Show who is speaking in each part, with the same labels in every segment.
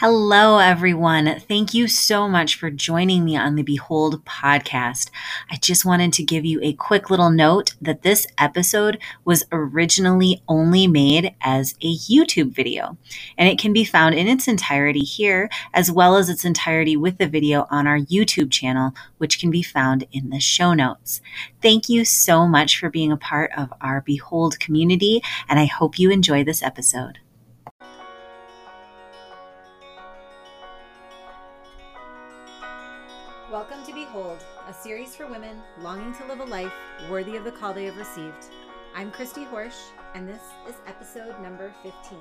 Speaker 1: Hello, everyone. Thank you so much for joining me on the Behold podcast. I just wanted to give you a quick little note that this episode was originally only made as a YouTube video, and it can be found in its entirety here, as well as its entirety with the video on our YouTube channel, which can be found in the show notes. Thank you so much for being a part of our Behold community, and I hope you enjoy this episode. Series for women longing to live a life worthy of the call they have received. I'm Christy Horsch, and this is episode number 15.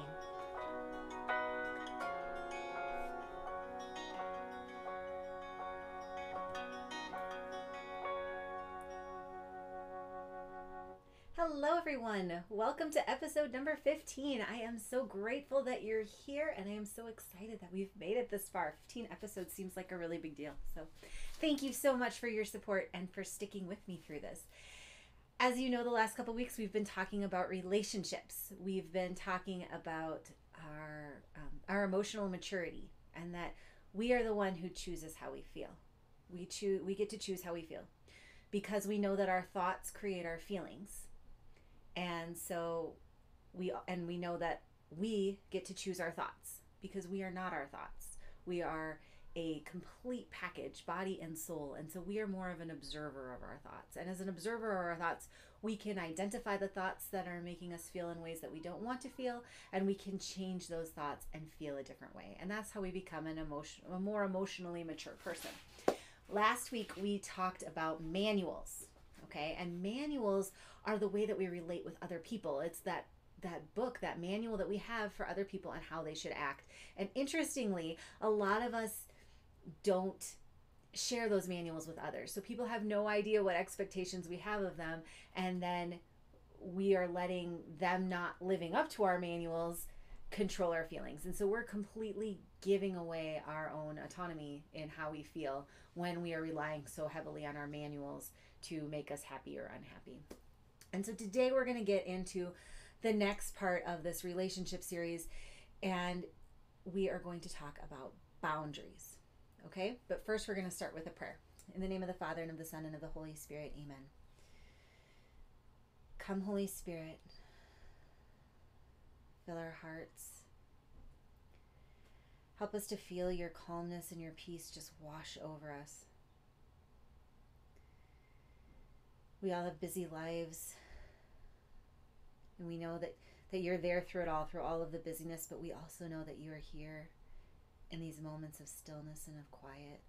Speaker 1: Everyone. Welcome to episode number 15. I am so grateful that you're here, and I am so excited that we've made it this far. 15 episodes seems like a really big deal. So, thank you so much for your support and for sticking with me through this. As you know, the last couple weeks we've been talking about relationships. We've been talking about our um, our emotional maturity, and that we are the one who chooses how we feel. We choose. We get to choose how we feel because we know that our thoughts create our feelings and so we and we know that we get to choose our thoughts because we are not our thoughts. We are a complete package body and soul. And so we are more of an observer of our thoughts. And as an observer of our thoughts we can identify the thoughts that are making us feel in ways that we don't want to feel and we can change those thoughts and feel a different way. And that's how we become an emotion a more emotionally mature person. Last week we talked about manuals okay? And manuals are the way that we relate with other people. It's that that book that manual that we have for other people and how they should act. And interestingly a lot of us don't share those manuals with others. So people have no idea what expectations we have of them and then we are letting them not living up to our manuals control our feelings. And so we're completely giving away our own autonomy in how we feel when we are relying so heavily on our manuals to make us happy or unhappy. And so today we're going to get into the next part of this relationship series and we are going to talk about boundaries. Okay? But first we're going to start with a prayer. In the name of the Father and of the Son and of the Holy Spirit. Amen. Come Holy Spirit. Fill our hearts. Help us to feel your calmness and your peace just wash over us. We all have busy lives. And we know that that you're there through it all through all of the busyness but we also know that you are here in these moments of stillness and of quiet.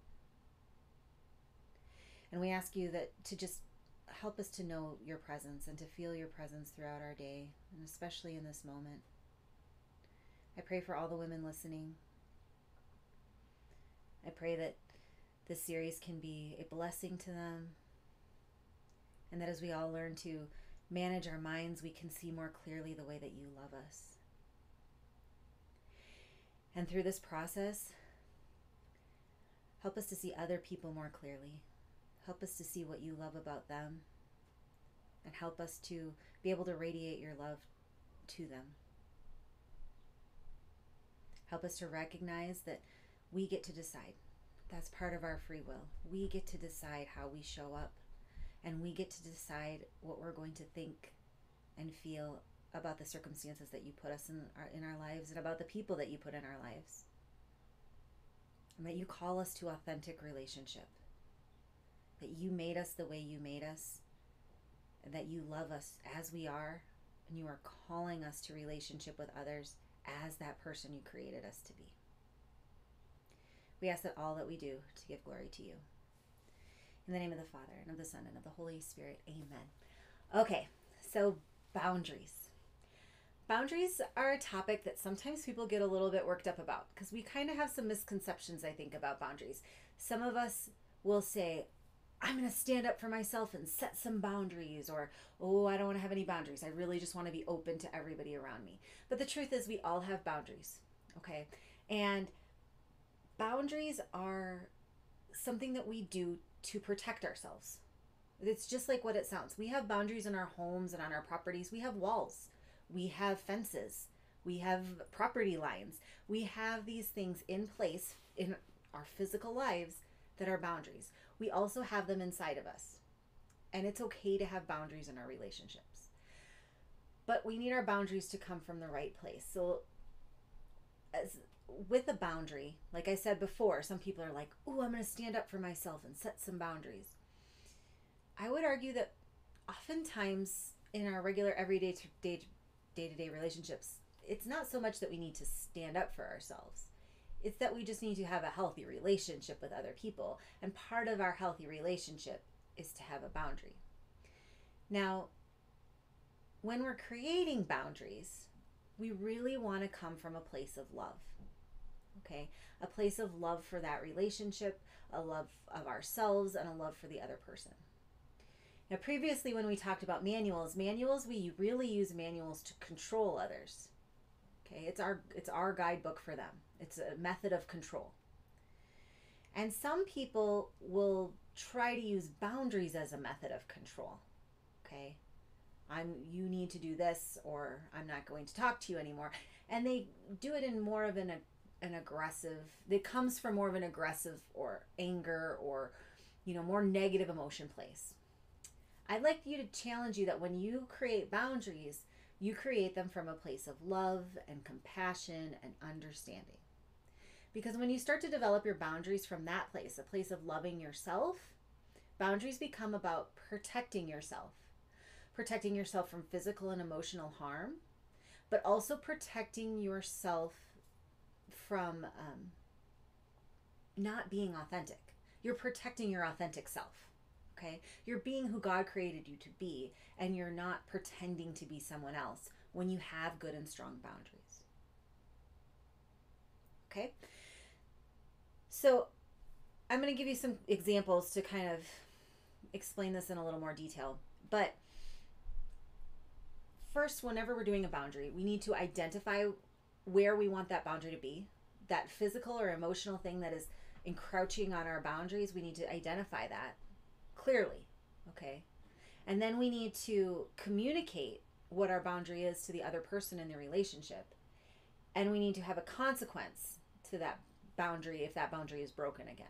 Speaker 1: And we ask you that to just help us to know your presence and to feel your presence throughout our day and especially in this moment. I pray for all the women listening. I pray that this series can be a blessing to them and that as we all learn to manage our minds, we can see more clearly the way that you love us. And through this process, help us to see other people more clearly. Help us to see what you love about them. And help us to be able to radiate your love to them. Help us to recognize that we get to decide. That's part of our free will. We get to decide how we show up and we get to decide what we're going to think and feel about the circumstances that you put us in our, in our lives and about the people that you put in our lives. And that you call us to authentic relationship. That you made us the way you made us. And that you love us as we are. And you are calling us to relationship with others as that person you created us to be. We ask that all that we do to give glory to you. In the name of the Father, and of the Son, and of the Holy Spirit. Amen. Okay, so boundaries. Boundaries are a topic that sometimes people get a little bit worked up about because we kind of have some misconceptions, I think, about boundaries. Some of us will say, I'm going to stand up for myself and set some boundaries, or, oh, I don't want to have any boundaries. I really just want to be open to everybody around me. But the truth is, we all have boundaries, okay? And boundaries are something that we do to protect ourselves. It's just like what it sounds. We have boundaries in our homes and on our properties. We have walls. We have fences. We have property lines. We have these things in place in our physical lives that are boundaries. We also have them inside of us. And it's okay to have boundaries in our relationships. But we need our boundaries to come from the right place. So, as with a boundary, like I said before, some people are like, "Oh, I'm going to stand up for myself and set some boundaries." I would argue that oftentimes in our regular everyday day to day relationships, it's not so much that we need to stand up for ourselves. It's that we just need to have a healthy relationship with other people. And part of our healthy relationship is to have a boundary. Now, when we're creating boundaries, we really want to come from a place of love. Okay? A place of love for that relationship, a love of ourselves, and a love for the other person. Now, previously, when we talked about manuals, manuals, we really use manuals to control others. Okay, it's our it's our guidebook for them. It's a method of control. And some people will try to use boundaries as a method of control. Okay? I'm you need to do this or I'm not going to talk to you anymore. And they do it in more of an an aggressive it comes from more of an aggressive or anger or you know more negative emotion place. I'd like you to challenge you that when you create boundaries, you create them from a place of love and compassion and understanding. Because when you start to develop your boundaries from that place, a place of loving yourself, boundaries become about protecting yourself. Protecting yourself from physical and emotional harm, but also protecting yourself from um, not being authentic. You're protecting your authentic self okay? You're being who God created you to be, and you're not pretending to be someone else when you have good and strong boundaries. Okay? So, I'm going to give you some examples to kind of explain this in a little more detail. But first, whenever we're doing a boundary, we need to identify where we want that boundary to be. That physical or emotional thing that is encroaching on our boundaries, we need to identify that clearly. Okay. And then we need to communicate what our boundary is to the other person in the relationship. And we need to have a consequence to that boundary if that boundary is broken again.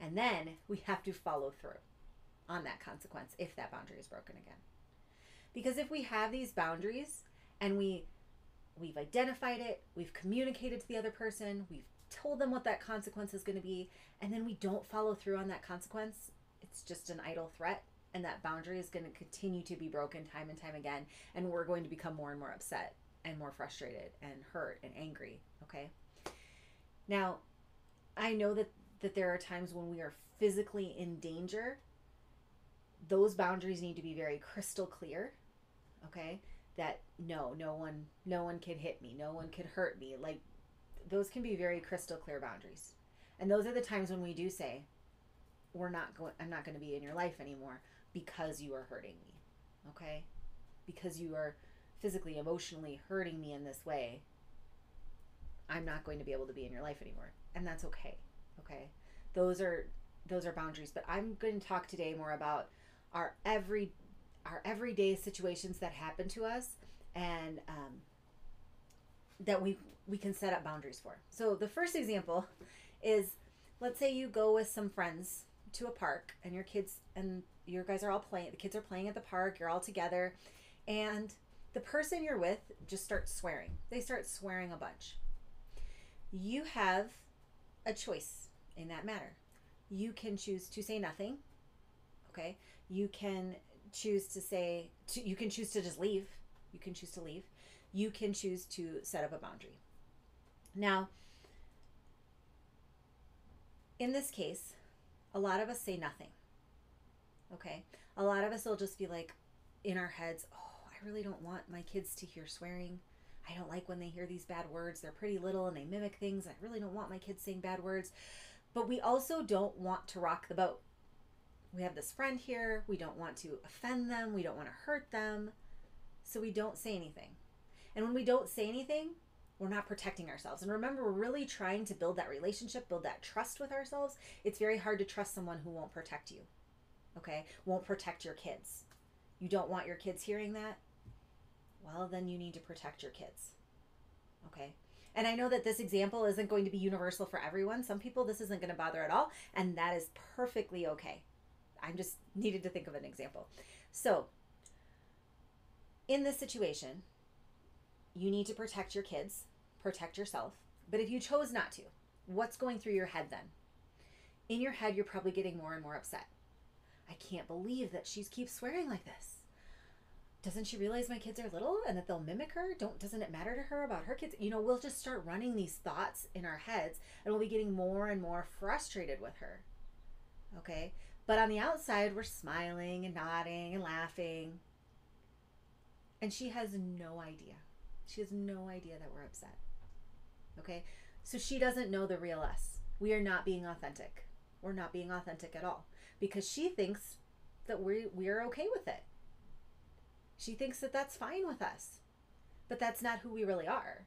Speaker 1: And then we have to follow through on that consequence if that boundary is broken again. Because if we have these boundaries and we we've identified it, we've communicated to the other person, we've told them what that consequence is going to be, and then we don't follow through on that consequence, it's just an idle threat. And that boundary is going to continue to be broken time and time again. And we're going to become more and more upset and more frustrated and hurt and angry. Okay. Now, I know that, that there are times when we are physically in danger. Those boundaries need to be very crystal clear. Okay. That no, no one, no one can hit me. No one can hurt me. Like those can be very crystal clear boundaries. And those are the times when we do say, we're not going I'm not going to be in your life anymore because you are hurting me. Okay? Because you are physically, emotionally hurting me in this way. I'm not going to be able to be in your life anymore. And that's okay. Okay? Those are those are boundaries, but I'm going to talk today more about our every our everyday situations that happen to us and um, that we we can set up boundaries for. So the first example is let's say you go with some friends to a park and your kids and your guys are all playing the kids are playing at the park, you're all together and the person you're with just starts swearing. They start swearing a bunch. You have a choice in that matter. You can choose to say nothing. Okay? You can choose to say to, you can choose to just leave. You can choose to leave. You can choose to set up a boundary. Now, in this case, a lot of us say nothing. Okay? A lot of us will just be like in our heads, oh, I really don't want my kids to hear swearing. I don't like when they hear these bad words. They're pretty little and they mimic things. I really don't want my kids saying bad words. But we also don't want to rock the boat. We have this friend here. We don't want to offend them. We don't want to hurt them. So we don't say anything. And when we don't say anything, we're not protecting ourselves. And remember, we're really trying to build that relationship, build that trust with ourselves. It's very hard to trust someone who won't protect you, okay? Won't protect your kids. You don't want your kids hearing that. well, then you need to protect your kids. Okay. And I know that this example isn't going to be universal for everyone. Some people this isn't going to bother at all, and that is perfectly okay. I just needed to think of an example. So, in this situation, you need to protect your kids, protect yourself. But if you chose not to, what's going through your head then? In your head, you're probably getting more and more upset. I can't believe that she keeps swearing like this. Doesn't she realize my kids are little and that they'll mimic her? Don't doesn't it matter to her about her kids? You know, we'll just start running these thoughts in our heads and we'll be getting more and more frustrated with her. Okay? But on the outside, we're smiling and nodding and laughing. And she has no idea. She has no idea that we're upset. Okay? So she doesn't know the real us. We are not being authentic. We're not being authentic at all because she thinks that we we're okay with it. She thinks that that's fine with us. But that's not who we really are.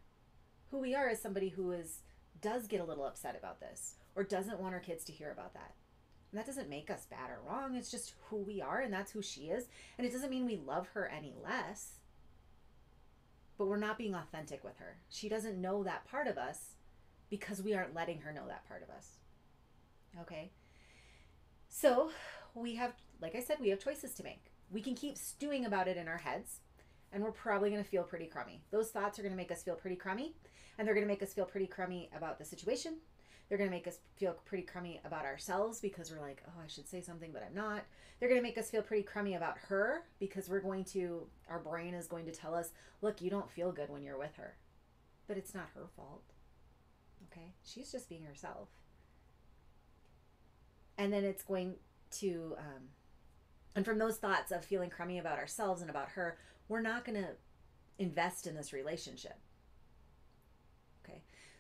Speaker 1: Who we are is somebody who is does get a little upset about this or doesn't want our kids to hear about that. And that doesn't make us bad or wrong. It's just who we are and that's who she is. And it doesn't mean we love her any less. But we're not being authentic with her. She doesn't know that part of us because we aren't letting her know that part of us. Okay? So, we have, like I said, we have choices to make. We can keep stewing about it in our heads, and we're probably going to feel pretty crummy. Those thoughts are going to make us feel pretty crummy, and they're going to make us feel pretty crummy about the situation. They're going to make us feel pretty crummy about ourselves because we're like, oh, I should say something, but I'm not. They're going to make us feel pretty crummy about her because we're going to, our brain is going to tell us, look, you don't feel good when you're with her. But it's not her fault. Okay? She's just being herself. And then it's going to, um, and from those thoughts of feeling crummy about ourselves and about her, we're not going to invest in this relationship.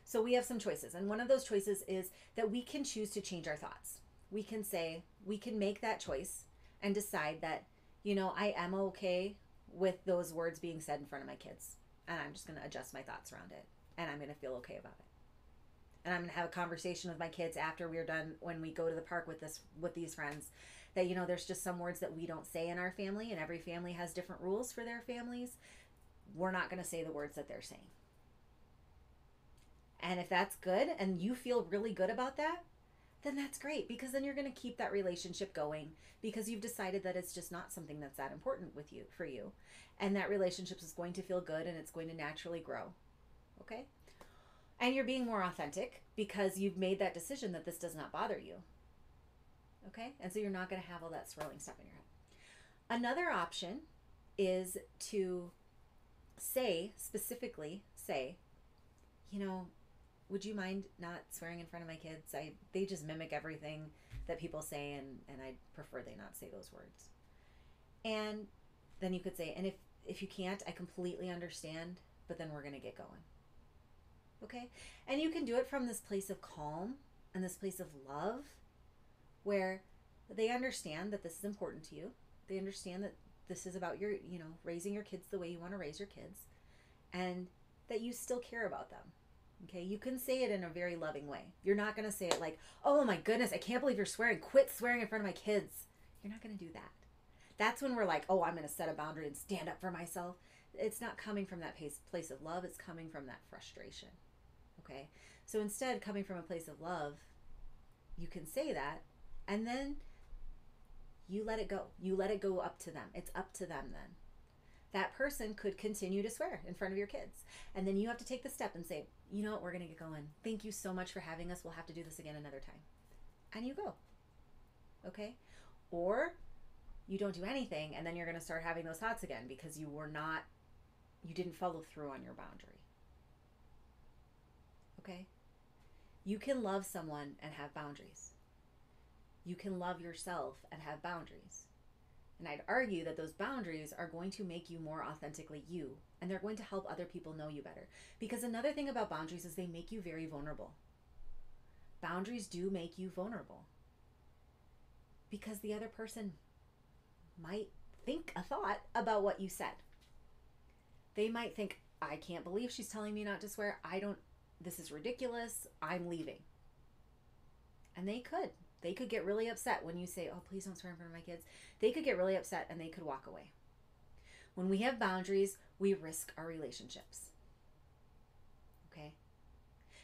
Speaker 1: So we have some choices. And one of those choices is that we can choose to change our thoughts. We can say, we can make that choice and decide that, you know, I am okay with those words being said in front of my kids. And I'm just going to adjust my thoughts around it. And I'm going to feel okay about it and I'm gonna have a conversation with my kids after we're done when we go to the park with this with these friends that you know there's just some words that we don't say in our family and every family has different rules for their families we're not going to say the words that they're saying and if that's good and you feel really good about that then that's great because then you're going to keep that relationship going because you've decided that it's just not something that's that important with you for you and that relationship is going to feel good and it's going to naturally grow okay and you're being more authentic because you've made that decision that this does not bother you. Okay? And so you're not going to have all that swirling stuff in your head. Another option is to say, specifically say, you know, would you mind not swearing in front of my kids? I they just mimic everything that people say and and I prefer they not say those words. And then you could say, and if if you can't, I completely understand, but then we're going to get going. Okay? And you can do it from this place of calm and this place of love where they understand that this is important to you. They understand that this is about your, you know, raising your kids the way you want to raise your kids and that you still care about them. Okay, you can say it in a very loving way. You're not going to say it like, oh my goodness, I can't believe you're swearing. Quit swearing in front of my kids. You're not going to do that. That's when we're like, oh, I'm going to set a boundary and stand up for myself. It's not coming from that place of love, it's coming from that frustration. Okay. So instead, coming from a place of love, you can say that and then you let it go. You let it go up to them. It's up to them then. That person could continue to swear in front of your kids. And then you have to take the step and say, you know what, we're going to get going. Thank you so much for having us. We'll have to do this again another time. And you go. Okay? Or you don't do anything and then you're going to start having those thoughts again because you were not, you didn't follow through on your boundary okay? You can love someone and have boundaries. You can love yourself and have boundaries. And I'd argue that those boundaries are going to make you more authentically you, and they're going to help other people know you better. Because another thing about boundaries is they make you very vulnerable. Boundaries do make you vulnerable. Because the other person might think a thought about what you said. They might think, I can't believe she's telling me not to swear. I don't this is ridiculous. I'm leaving. And they could. They could get really upset when you say, oh, please don't swear in front of my kids. They could get really upset and they could walk away. When we have boundaries, we risk our relationships. Okay?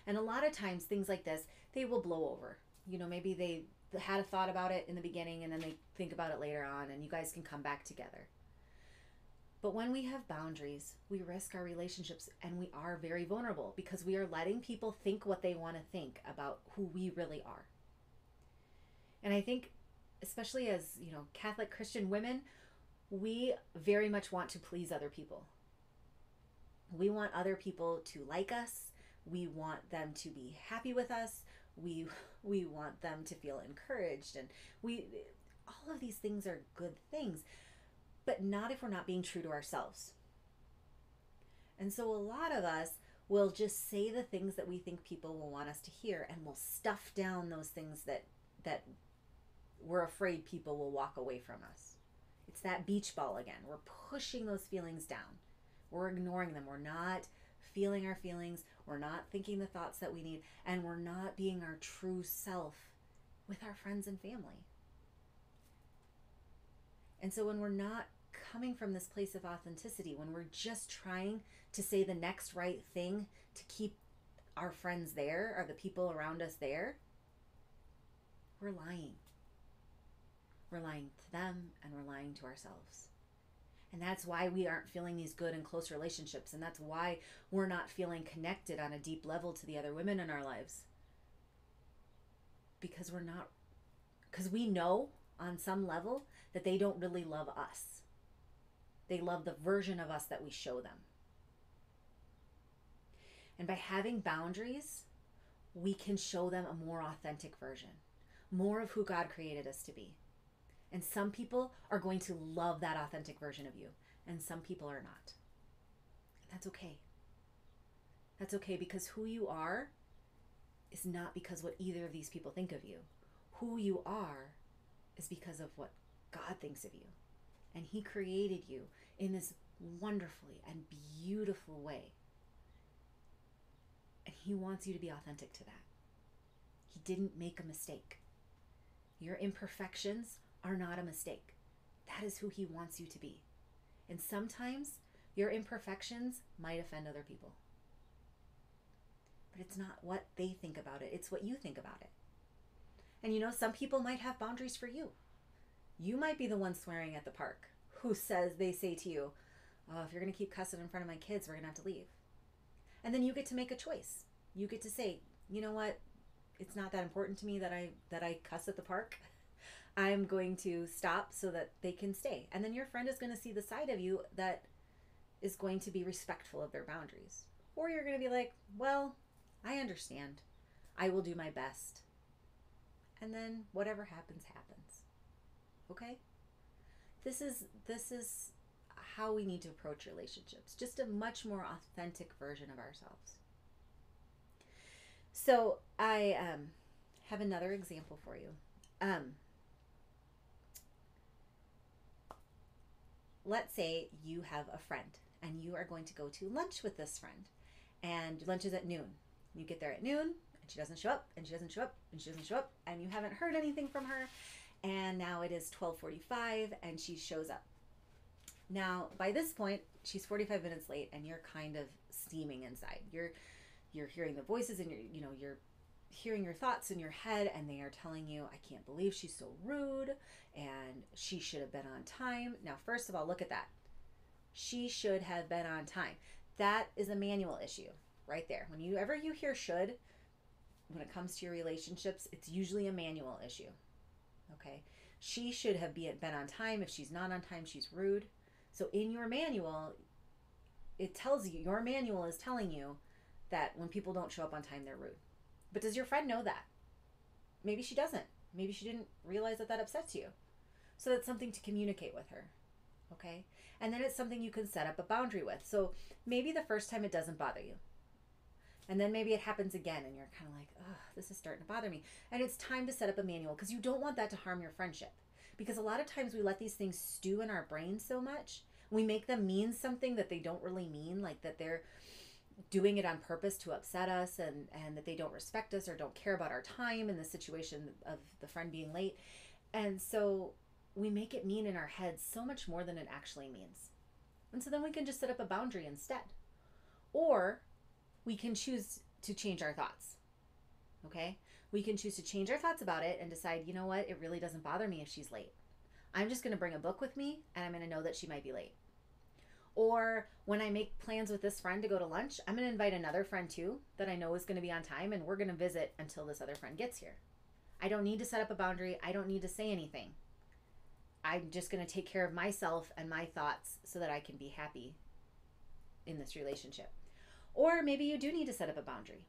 Speaker 1: And a lot of times, things like this, they will blow over. You know, maybe they had a thought about it in the beginning and then they think about it later on, and you guys can come back together. But when we have boundaries, we risk our relationships and we are very vulnerable because we are letting people think what they want to think about who we really are. And I think, especially as, you know, Catholic Christian women, we very much want to please other people. We want other people to like us. We want them to be happy with us. We we want them to feel encouraged and we all of these things are good things but not if we're not being true to ourselves. And so a lot of us will just say the things that we think people will want us to hear and we'll stuff down those things that that we're afraid people will walk away from us. It's that beach ball again. We're pushing those feelings down. We're ignoring them. We're not feeling our feelings. We're not thinking the thoughts that we need. And we're not being our true self with our friends and family. And so when we're not coming from this place of authenticity, when we're just trying to say the next right thing to keep our friends there or the people around us there, we're lying. We're lying to them and we're lying to ourselves. And that's why we aren't feeling these good and close relationships. And that's why we're not feeling connected on a deep level to the other women in our lives. Because we're not, because we know on some level that they don't really love us. They love the version of us that we show them. And by having boundaries, we can show them a more authentic version, more of who God created us to be. And some people are going to love that authentic version of you, and some people are not. That's okay. That's okay because who you are is not because what either of these people think of you. Who you are is because of what God thinks of you. And He created you in this wonderfully and beautiful way. And He wants you to be authentic to that. He didn't make a mistake. Your imperfections are not a mistake. That is who He wants you to be. And sometimes your imperfections might offend other people. But it's not what they think about it, it's what you think about it. And you know, some people might have boundaries for you. You might be the one swearing at the park who says, they say to you, oh, if you're going to keep cussing in front of my kids, we're going to have to leave. And then you get to make a choice. You get to say, you know what? It's not that important to me that I that I cuss at the park. I'm going to stop so that they can stay. And then your friend is going to see the side of you that is going to be respectful of their boundaries. Or you're going to be like, well, I understand. I will do my best. And then whatever happens, happens. Okay? This is this is how we need to approach relationships. Just a much more authentic version of ourselves. So I um, have another example for you. Um, let's say you have a friend and you are going to go to lunch with this friend, and lunch is at noon. You get there at noon, and she doesn't show up, and she doesn't show up, and she doesn't show up, and you haven't heard anything from her, and now it is 12:45 and she shows up. Now, by this point, she's 45 minutes late and you're kind of steaming inside. You're you're hearing the voices and you're you know, you're hearing your thoughts in your head and they are telling you, I can't believe she's so rude and she should have been on time. Now, first of all, look at that. She should have been on time. That is a manual issue right there. When you ever you hear should, when it comes to your relationships, it's usually a manual issue. Okay. She should have been on time. If she's not on time, she's rude. So in your manual, it tells you, your manual is telling you that when people don't show up on time, they're rude. But does your friend know that? Maybe she doesn't. Maybe she didn't realize that that upsets you. So that's something to communicate with her. Okay? And then it's something you can set up a boundary with. So maybe the first time it doesn't bother you. And then maybe it happens again and you're kind of like, oh, this is starting to bother me. And it's time to set up a manual because you don't want that to harm your friendship. Because a lot of times we let these things stew in our brains so much. We make them mean something that they don't really mean, like that they're doing it on purpose to upset us and, and that they don't respect us or don't care about our time in the situation of the friend being late. And so we make it mean in our heads so much more than it actually means. And so then we can just set up a boundary instead. Or we can choose to change our thoughts. Okay? We can choose to change our thoughts about it and decide, you know what, it really doesn't bother me if she's late. I'm just going to bring a book with me and I'm going to know that she might be late. Or when I make plans with this friend to go to lunch, I'm going to invite another friend too that I know is going to be on time and we're going to visit until this other friend gets here. I don't need to set up a boundary. I don't need to say anything. I'm just going to take care of myself and my thoughts so that I can be happy in this relationship. Or maybe you do need to set up a boundary.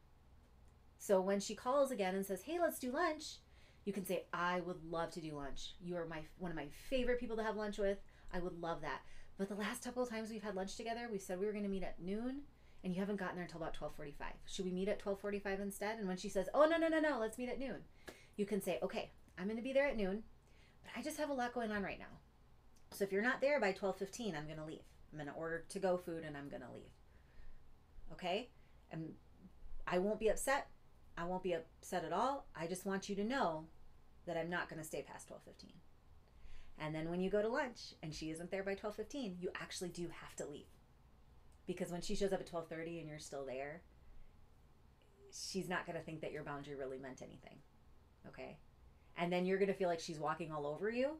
Speaker 1: So when she calls again and says, "Hey, let's do lunch," you can say, "I would love to do lunch. You are my one of my favorite people to have lunch with. I would love that." But the last couple of times we've had lunch together, we said we were going to meet at noon, and you haven't gotten there until about 12:45. Should we meet at 12:45 instead? And when she says, "Oh, no, no, no, no, let's meet at noon." You can say, "Okay, I'm going to be there at noon, but I just have a lot going on right now. So if you're not there by 12:15, I'm going to leave. I'm going to order to go food and I'm going to leave." Okay? And I won't be upset. I won't be upset at all. I just want you to know that I'm not going to stay past 12:15. And then when you go to lunch and she isn't there by 12:15, you actually do have to leave. Because when she shows up at 12:30 and you're still there, she's not going to think that your boundary really meant anything. Okay? And then you're going to feel like she's walking all over you,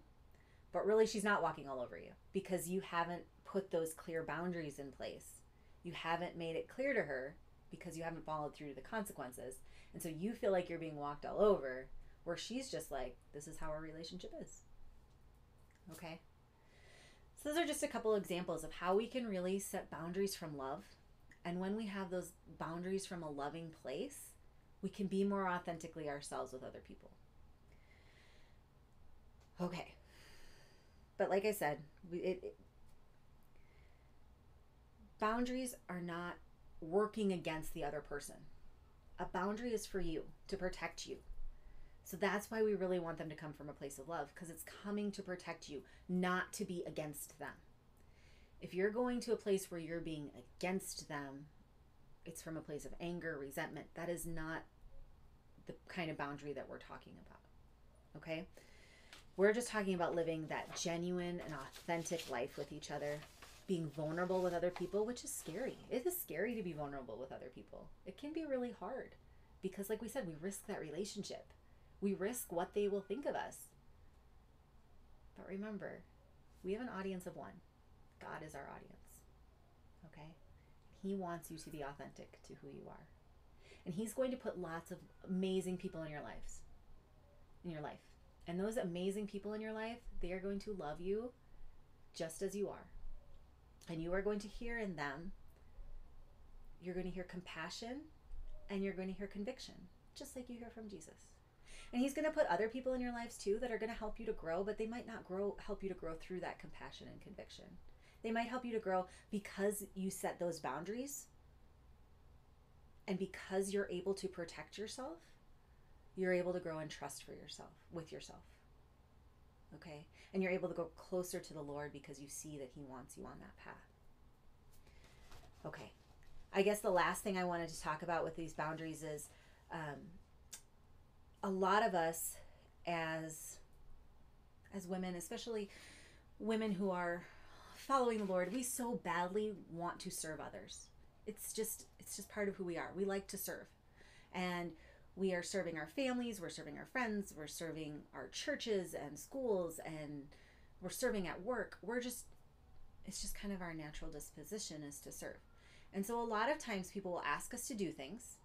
Speaker 1: but really she's not walking all over you because you haven't put those clear boundaries in place. You haven't made it clear to her because you haven't followed through to the consequences. And so you feel like you're being walked all over, where she's just like, this is how our relationship is. Okay? So, those are just a couple examples of how we can really set boundaries from love. And when we have those boundaries from a loving place, we can be more authentically ourselves with other people. Okay. But like I said, it, it, boundaries are not working against the other person. A boundary is for you to protect you. So that's why we really want them to come from a place of love because it's coming to protect you, not to be against them. If you're going to a place where you're being against them, it's from a place of anger, resentment. That is not the kind of boundary that we're talking about. Okay? We're just talking about living that genuine and authentic life with each other, being vulnerable with other people, which is scary. It is scary to be vulnerable with other people. It can be really hard because, like we said, we risk that relationship. We risk what they will think of us. But remember, we have an audience of one. God is our audience. Okay? He wants you to be authentic to who you are. And He's going to put lots of amazing people in your lives, in your life. And those amazing people in your life, they are going to love you just as you are. And you are going to hear in them, you're going to hear compassion and you're going to hear conviction, just like you hear from Jesus. And he's going to put other people in your lives too that are going to help you to grow, but they might not grow help you to grow through that compassion and conviction. They might help you to grow because you set those boundaries and because you're able to protect yourself you're able to grow in trust for yourself, with yourself. Okay? And you're able to go closer to the Lord because you see that He wants you on that path. Okay. I guess the last thing I wanted to talk about with these boundaries is um, a lot of us as as women, especially women who are following the Lord, we so badly want to serve others. It's just it's just part of who we are. We like to serve. And we are serving our families, we're serving our friends, we're serving our churches and schools, and we're serving at work. We're just, it's just kind of our natural disposition is to serve. And so a lot of times people will ask us to do things,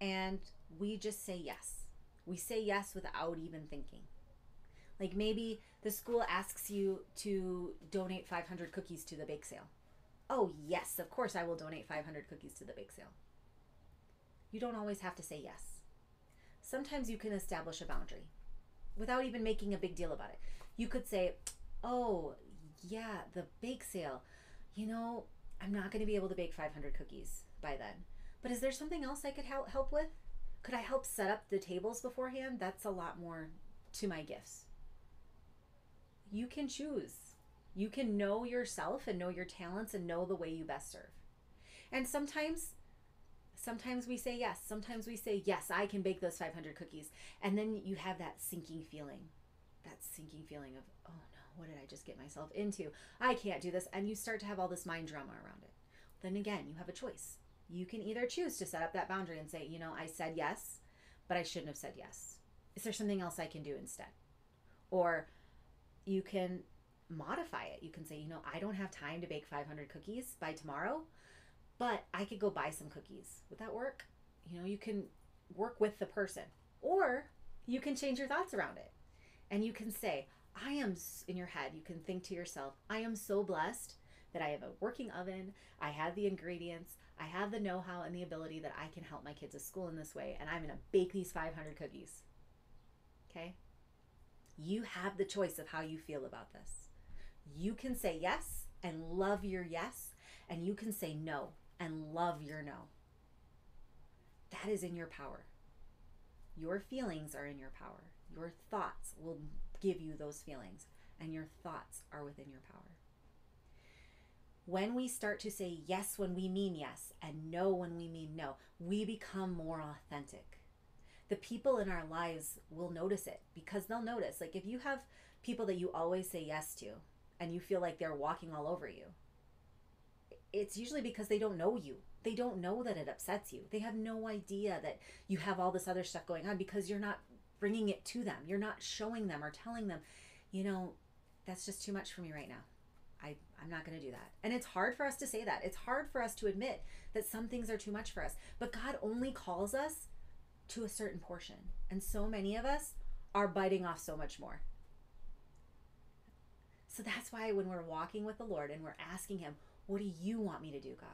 Speaker 1: and we just say yes. We say yes without even thinking. Like maybe the school asks you to donate 500 cookies to the bake sale. Oh, yes, of course I will donate 500 cookies to the bake sale. You don't always have to say yes. Sometimes you can establish a boundary without even making a big deal about it. You could say, Oh, yeah, the bake sale. You know, I'm not going to be able to bake 500 cookies by then. But is there something else I could help help with? Could I help set up the tables beforehand? That's a lot more to my gifts. You can choose. You can know yourself and know your talents and know the way you best serve. And sometimes Sometimes we say yes. Sometimes we say, yes, I can bake those 500 cookies. And then you have that sinking feeling, that sinking feeling of, oh no, what did I just get myself into? I can't do this. And you start to have all this mind drama around it. Then again, you have a choice. You can either choose to set up that boundary and say, you know, I said yes, but I shouldn't have said yes. Is there something else I can do instead? Or you can modify it. You can say, you know, I don't have time to bake 500 cookies by tomorrow, but I could go buy some cookies. Would that work? You know, you can work with the person. Or you can change your thoughts around it. And you can say, I am in your head, you can think to yourself, I am so blessed that I have a working oven, I have the ingredients, I have the know how and the ability that I can help my kids at school in this way, and I'm going to bake these 500 cookies. Okay? You have the choice of how you feel about this. You can say yes and love your yes, and you can say no and love your no. That is in your power. Your feelings are in your power. Your thoughts will give you those feelings, and your thoughts are within your power. When we start to say yes when we mean yes and no when we mean no, we become more authentic. The people in our lives will notice it because they'll notice. Like if you have people that you always say yes to and you feel like they're walking all over you, it's usually because they don't know you. They don't know that it upsets you. They have no idea that you have all this other stuff going on because you're not bringing it to them. You're not showing them or telling them, you know, that's just too much for me right now. I, I'm not going to do that. And it's hard for us to say that. It's hard for us to admit that some things are too much for us. But God only calls us to a certain portion. And so many of us are biting off so much more. So that's why when we're walking with the Lord and we're asking Him, What do you want me to do, God?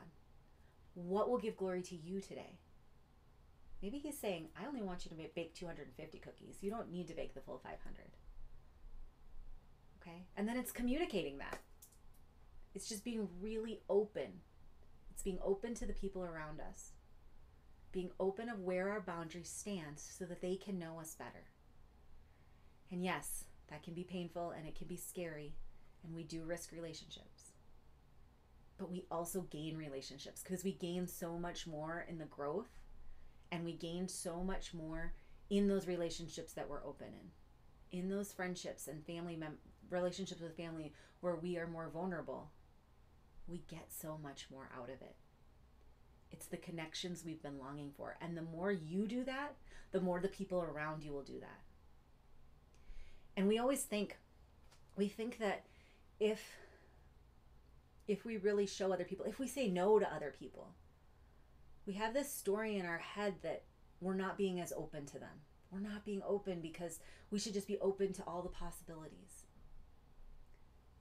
Speaker 1: What will give glory to you today? Maybe He's saying, I only want you to bake 250 cookies. You don't need to bake the full 500. Okay? And then it's communicating that. It's just being really open. It's being open to the people around us. Being open of where our boundaries stand so that they can know us better. And yes, that can be painful and it can be scary, and we do risk relationships. But we also gain relationships because we gain so much more in the growth and we gain so much more in those relationships that we're open in. In those friendships and family mem- relationships with family where we are more vulnerable we get so much more out of it. It's the connections we've been longing for. And the more you do that, the more the people around you will do that. And we always think, we think that if if we really show other people, if we say no to other people, we have this story in our head that we're not being as open to them. We're not being open because we should just be open to all the possibilities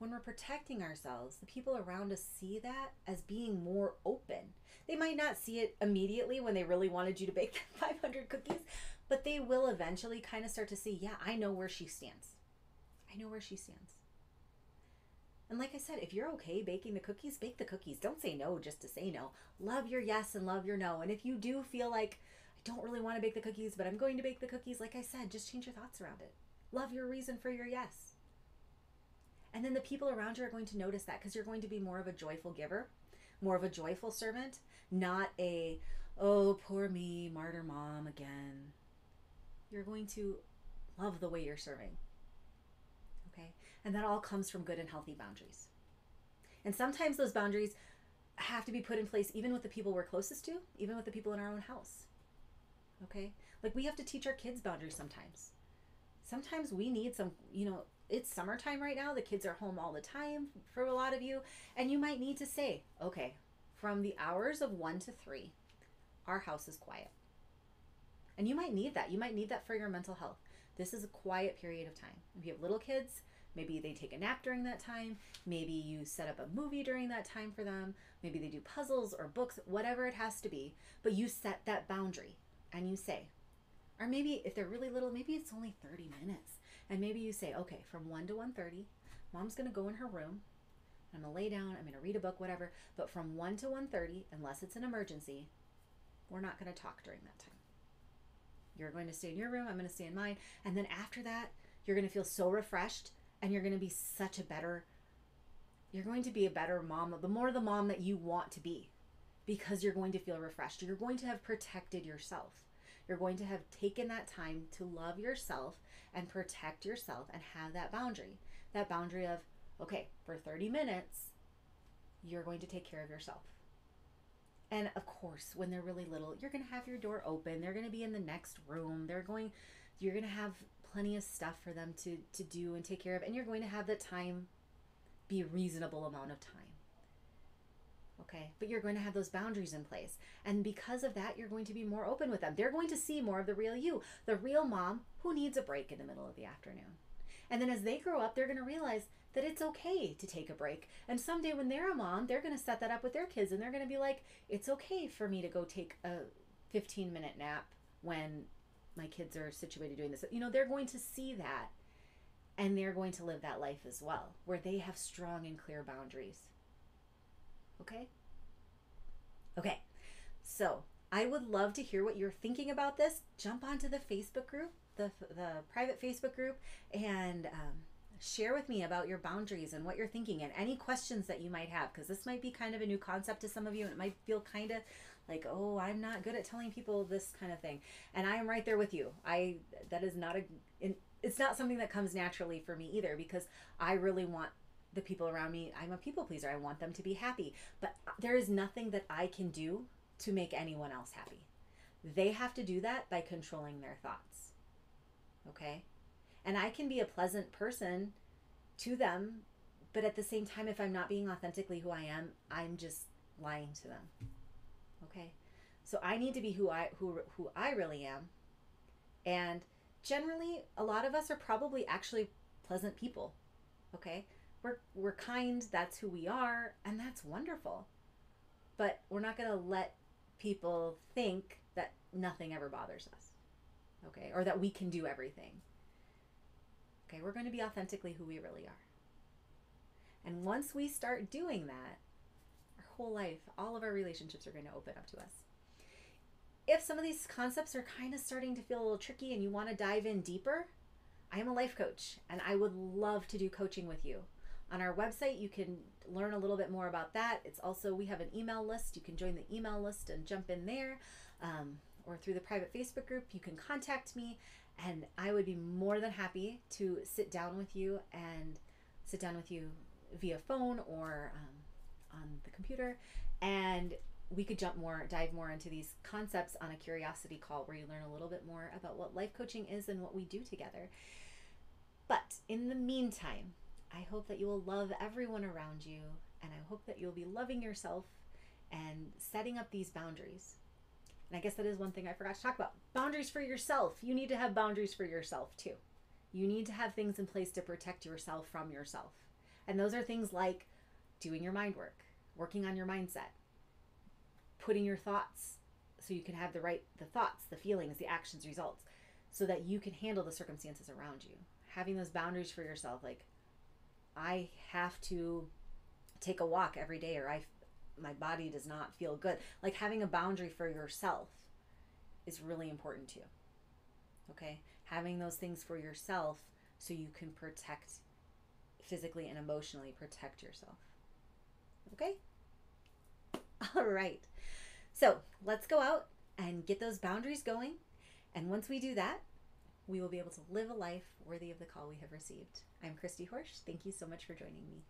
Speaker 1: when we're protecting ourselves, the people around us see that as being more open. They might not see it immediately when they really wanted you to bake 500 cookies, but they will eventually kind of start to see, yeah, I know where she stands. I know where she stands. And like I said, if you're okay baking the cookies, bake the cookies. Don't say no just to say no. Love your yes and love your no. And if you do feel like, I don't really want to bake the cookies, but I'm going to bake the cookies, like I said, just change your thoughts around it. Love your reason for your yes. And then the people around you are going to notice that because you're going to be more of a joyful giver, more of a joyful servant, not a, oh, poor me, martyr mom again. You're going to love the way you're serving. Okay? And that all comes from good and healthy boundaries. And sometimes those boundaries have to be put in place even with the people we're closest to, even with the people in our own house. Okay? Like we have to teach our kids boundaries sometimes. Sometimes we need some, you know, it's summertime right now. The kids are home all the time for a lot of you. And you might need to say, okay, from the hours of one to three, our house is quiet. And you might need that. You might need that for your mental health. This is a quiet period of time. If you have little kids, maybe they take a nap during that time. Maybe you set up a movie during that time for them. Maybe they do puzzles or books, whatever it has to be. But you set that boundary and you say, or maybe if they're really little, maybe it's only 30 minutes. And maybe you say, okay, from 1 to 1.30, mom's going to go in her room. I'm going to lay down. I'm going to read a book, whatever. But from 1 to 1.30, unless it's an emergency, we're not going to talk during that time. You're going to stay in your room. I'm going to stay in mine. And then after that, you're going to feel so refreshed and you're going to be such a better you're going to be a better mom the more the mom that you want to be because you're going to feel refreshed you're going to have protected yourself you're going to have taken that time to love yourself and protect yourself and have that boundary. that boundary of, okay, for 30 minutes, you're going to take care of yourself. And of course, when they're really little, you're going to have your door open. They're going to be in the next room. They're going you're going to have plenty of stuff for them to to do and take care of and you're going to have the time be a reasonable amount of time. Okay? But you're going to have those boundaries in place. And because of that, you're going to be more open with them. They're going to see more of the real you, the real mom who needs a break in the middle of the afternoon. And then as they grow up, they're going to realize that it's okay to take a break. And someday when they're a mom, they're going to set that up with their kids and they're going to be like, it's okay for me to go take a 15 minute nap when my kids are situated doing this. You know, they're going to see that and they're going to live that life as well, where they have strong and clear boundaries. Okay? Okay. So, I would love to hear what you're thinking about this. Jump onto the Facebook group, the, the private Facebook group, and um, share with me about your boundaries and what you're thinking and any questions that you might have because this might be kind of a new concept to some of you and it might feel kind of like oh i'm not good at telling people this kind of thing and i am right there with you i that is not a it's not something that comes naturally for me either because i really want the people around me i'm a people pleaser i want them to be happy but there is nothing that i can do to make anyone else happy they have to do that by controlling their thoughts okay and I can be a pleasant person to them, but at the same time, if I'm not being authentically who I am, I'm just lying to them. Okay? So I need to be who I who who I really am. And generally, a lot of us are probably actually pleasant people. Okay? We're we're kind, that's who we are, and that's wonderful. But we're not going to let people think that nothing ever bothers us. Okay? Or that we can do everything. Okay, we're going to be authentically who we really are. And once we start doing that, our whole life, all of our relationships are going to open up to us. If some of these concepts are kind of starting to feel a little tricky and you want to dive in deeper, I am a life coach and I would love to do coaching with you. On our website, you can learn a little bit more about that. It's also, we have an email list. You can join the email list and jump in there. Um, or through the private Facebook group, you can contact me and I would be more than happy to sit down with you and sit down with you via phone or um, on the computer and we could jump more dive more into these concepts on a curiosity call where you learn a little bit more about what life coaching is and what we do together but in the meantime i hope that you will love everyone around you and i hope that you'll be loving yourself and setting up these boundaries and I guess that is one thing I forgot to talk about. Boundaries for yourself. You need to have boundaries for yourself too. You need to have things in place to protect yourself from yourself. And those are things like doing your mind work, working on your mindset, putting your thoughts so you can have the right the thoughts, the feelings, the actions, results so that you can handle the circumstances around you. Having those boundaries for yourself like I have to take a walk every day or I my body does not feel good. Like having a boundary for yourself is really important too. Okay? Having those things for yourself so you can protect physically and emotionally protect yourself. Okay? All right. So let's go out and get those boundaries going. And once we do that, we will be able to live a life worthy of the call we have received. I'm Christy Horsch. Thank you so much for joining me.